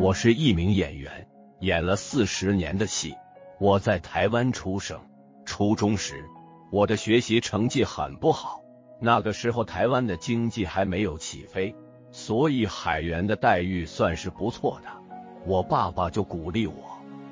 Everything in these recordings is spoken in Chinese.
我是一名演员，演了四十年的戏。我在台湾出生，初中时我的学习成绩很不好。那个时候台湾的经济还没有起飞，所以海员的待遇算是不错的。我爸爸就鼓励我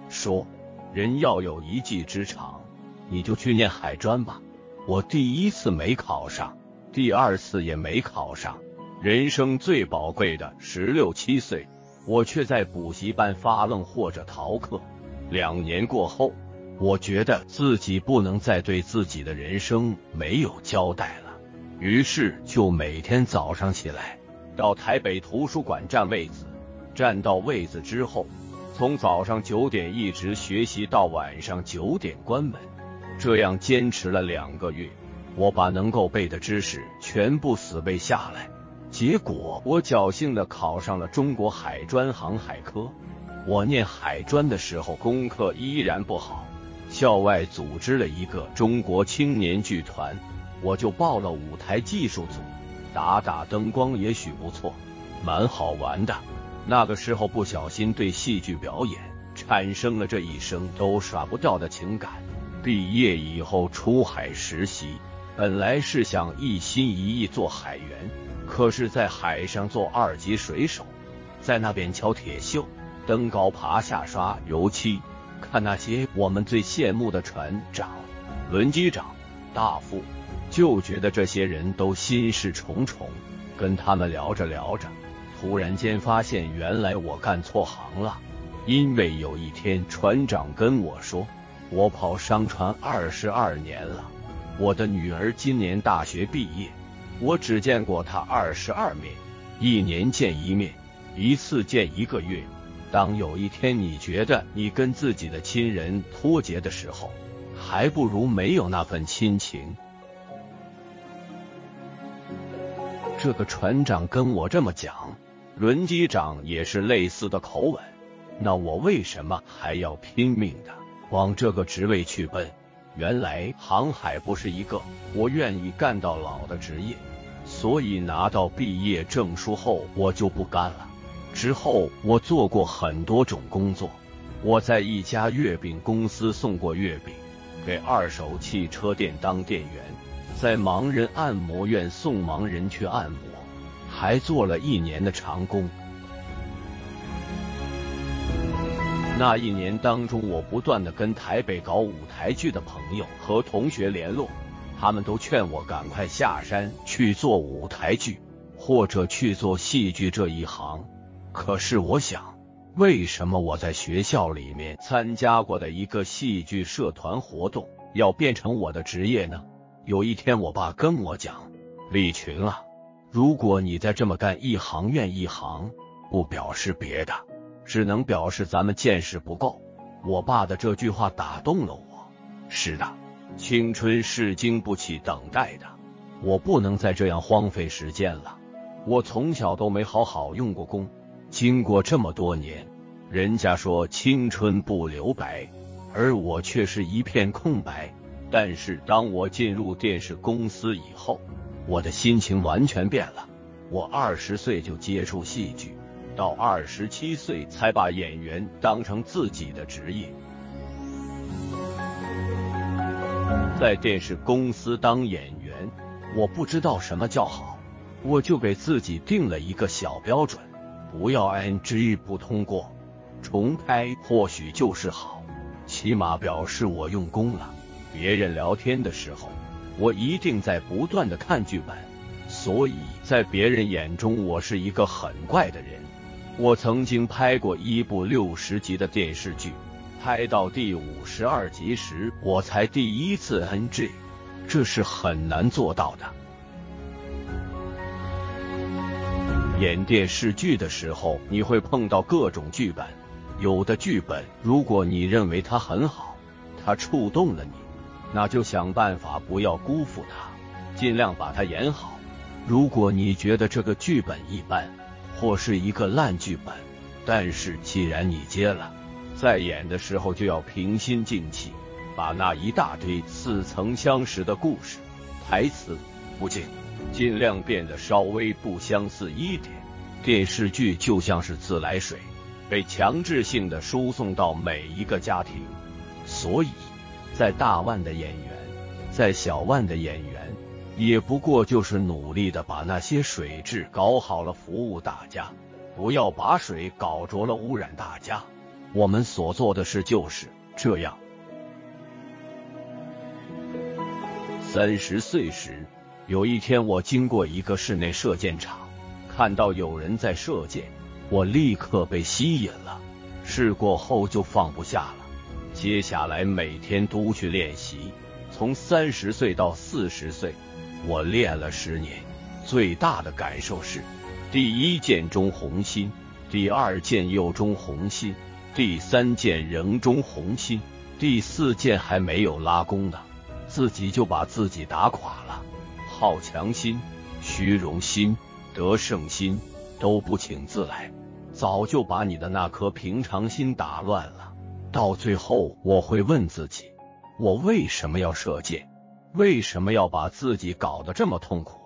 说：“人要有一技之长，你就去念海专吧。”我第一次没考上，第二次也没考上。人生最宝贵的十六七岁。我却在补习班发愣或者逃课。两年过后，我觉得自己不能再对自己的人生没有交代了，于是就每天早上起来到台北图书馆占位子，占到位子之后，从早上九点一直学习到晚上九点关门。这样坚持了两个月，我把能够背的知识全部死背下来。结果我侥幸的考上了中国海专航海科。我念海专的时候功课依然不好，校外组织了一个中国青年剧团，我就报了舞台技术组，打打灯光也许不错，蛮好玩的。那个时候不小心对戏剧表演产生了这一生都甩不掉的情感。毕业以后出海实习，本来是想一心一意做海员。可是，在海上做二级水手，在那边敲铁锈、登高爬下刷油漆，看那些我们最羡慕的船长、轮机长、大副，就觉得这些人都心事重重。跟他们聊着聊着，突然间发现原来我干错行了。因为有一天船长跟我说：“我跑商船二十二年了，我的女儿今年大学毕业。”我只见过她二十二面，一年见一面，一次见一个月。当有一天你觉得你跟自己的亲人脱节的时候，还不如没有那份亲情。这个船长跟我这么讲，轮机长也是类似的口吻。那我为什么还要拼命的往这个职位去奔？原来航海不是一个我愿意干到老的职业，所以拿到毕业证书后我就不干了。之后我做过很多种工作，我在一家月饼公司送过月饼，给二手汽车店当店员，在盲人按摩院送盲人去按摩，还做了一年的长工。那一年当中，我不断的跟台北搞舞台剧的朋友和同学联络，他们都劝我赶快下山去做舞台剧，或者去做戏剧这一行。可是我想，为什么我在学校里面参加过的一个戏剧社团活动，要变成我的职业呢？有一天，我爸跟我讲：“李群啊，如果你再这么干，一行怨一行，不表示别的。”只能表示咱们见识不够。我爸的这句话打动了我。是的，青春是经不起等待的，我不能再这样荒废时间了。我从小都没好好用过功，经过这么多年，人家说青春不留白，而我却是一片空白。但是当我进入电视公司以后，我的心情完全变了。我二十岁就接触戏剧。到二十七岁才把演员当成自己的职业，在电视公司当演员，我不知道什么叫好，我就给自己定了一个小标准：不要 NG 不通过，重拍或许就是好，起码表示我用功了。别人聊天的时候，我一定在不断的看剧本，所以在别人眼中，我是一个很怪的人。我曾经拍过一部六十集的电视剧，拍到第五十二集时，我才第一次 NG，这是很难做到的。演电视剧的时候，你会碰到各种剧本，有的剧本如果你认为它很好，它触动了你，那就想办法不要辜负它，尽量把它演好。如果你觉得这个剧本一般，或是一个烂剧本，但是既然你接了，在演的时候就要平心静气，把那一大堆似曾相识的故事、台词、不景，尽量变得稍微不相似一点。电视剧就像是自来水，被强制性的输送到每一个家庭。所以，在大腕的演员，在小腕的演员，也不过就是努力的把那些水质搞好了，服务大家，不要把水搞浊了，污染大家。我们所做的事就是这样。三十岁时，有一天我经过一个室内射箭场，看到有人在射箭，我立刻被吸引了。试过后就放不下了。接下来每天都去练习，从三十岁到四十岁，我练了十年。最大的感受是，第一箭中红心，第二箭又中红心，第三箭仍中红心，第四箭还没有拉弓呢，自己就把自己打垮了。好强心、虚荣心、得胜心都不请自来，早就把你的那颗平常心打乱了。到最后，我会问自己：我为什么要射箭？为什么要把自己搞得这么痛苦？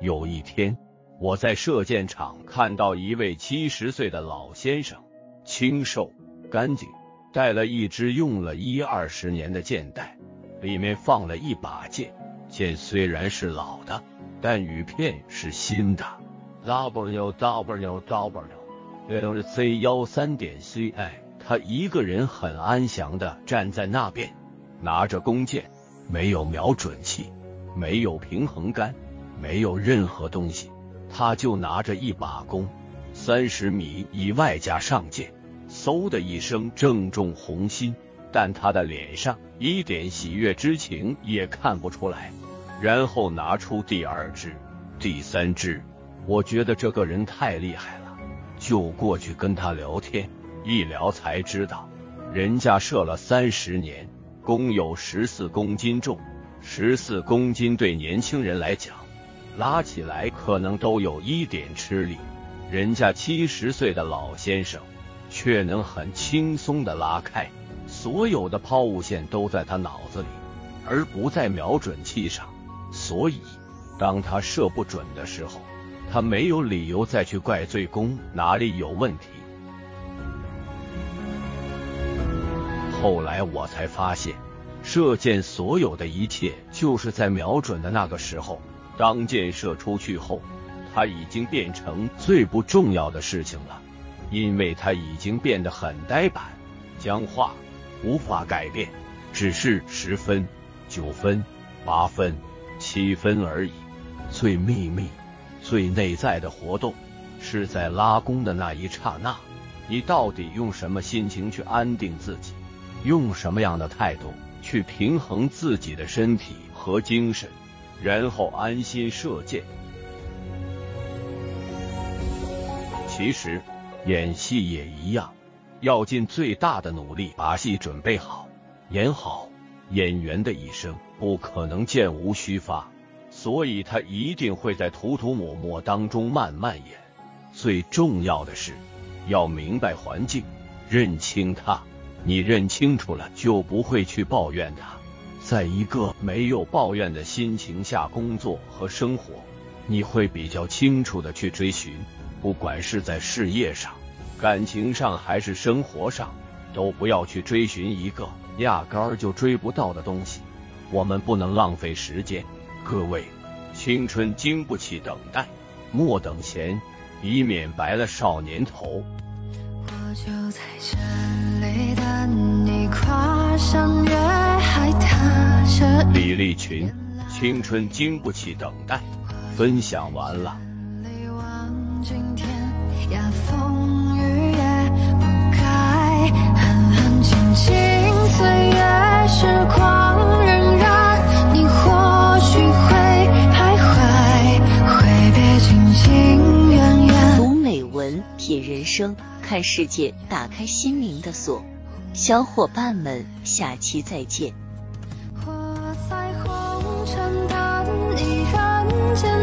有一天，我在射箭场看到一位七十岁的老先生，清瘦、干净，带了一支用了一二十年的箭袋，里面放了一把剑。剑虽然是老的，但羽片是新的。W W W，这都是 C 幺三点 C I。他一个人很安详的站在那边，拿着弓箭，没有瞄准器，没有平衡杆，没有任何东西，他就拿着一把弓，三十米以外架上箭，嗖的一声正中红心，但他的脸上一点喜悦之情也看不出来。然后拿出第二支、第三支，我觉得这个人太厉害了，就过去跟他聊天。一聊才知道，人家射了三十年，弓有十四公斤重，十四公斤对年轻人来讲，拉起来可能都有一点吃力。人家七十岁的老先生，却能很轻松的拉开，所有的抛物线都在他脑子里，而不在瞄准器上。所以，当他射不准的时候，他没有理由再去怪罪弓哪里有问题。后来我才发现，射箭所有的一切就是在瞄准的那个时候。当箭射出去后，它已经变成最不重要的事情了，因为它已经变得很呆板、僵化，无法改变，只是十分、九分、八分、七分而已。最秘密、最内在的活动，是在拉弓的那一刹那，你到底用什么心情去安定自己？用什么样的态度去平衡自己的身体和精神，然后安心射箭。其实演戏也一样，要尽最大的努力把戏准备好、演好。演员的一生不可能箭无虚发，所以他一定会在涂涂抹抹当中慢慢演。最重要的是要明白环境，认清他。你认清楚了，就不会去抱怨他。在一个没有抱怨的心情下工作和生活，你会比较清楚的去追寻。不管是在事业上、感情上还是生活上，都不要去追寻一个压根儿就追不到的东西。我们不能浪费时间，各位，青春经不起等待，莫等闲，以免白了少年头。我就在这里等李立群青春经不起等待分享完了今天呀风雨也不改安安静静岁月时光荏苒你或许会徘徊挥别情情远远读美文品人生看世界，打开心灵的锁。小伙伴们，下期再见。在红尘等，一人间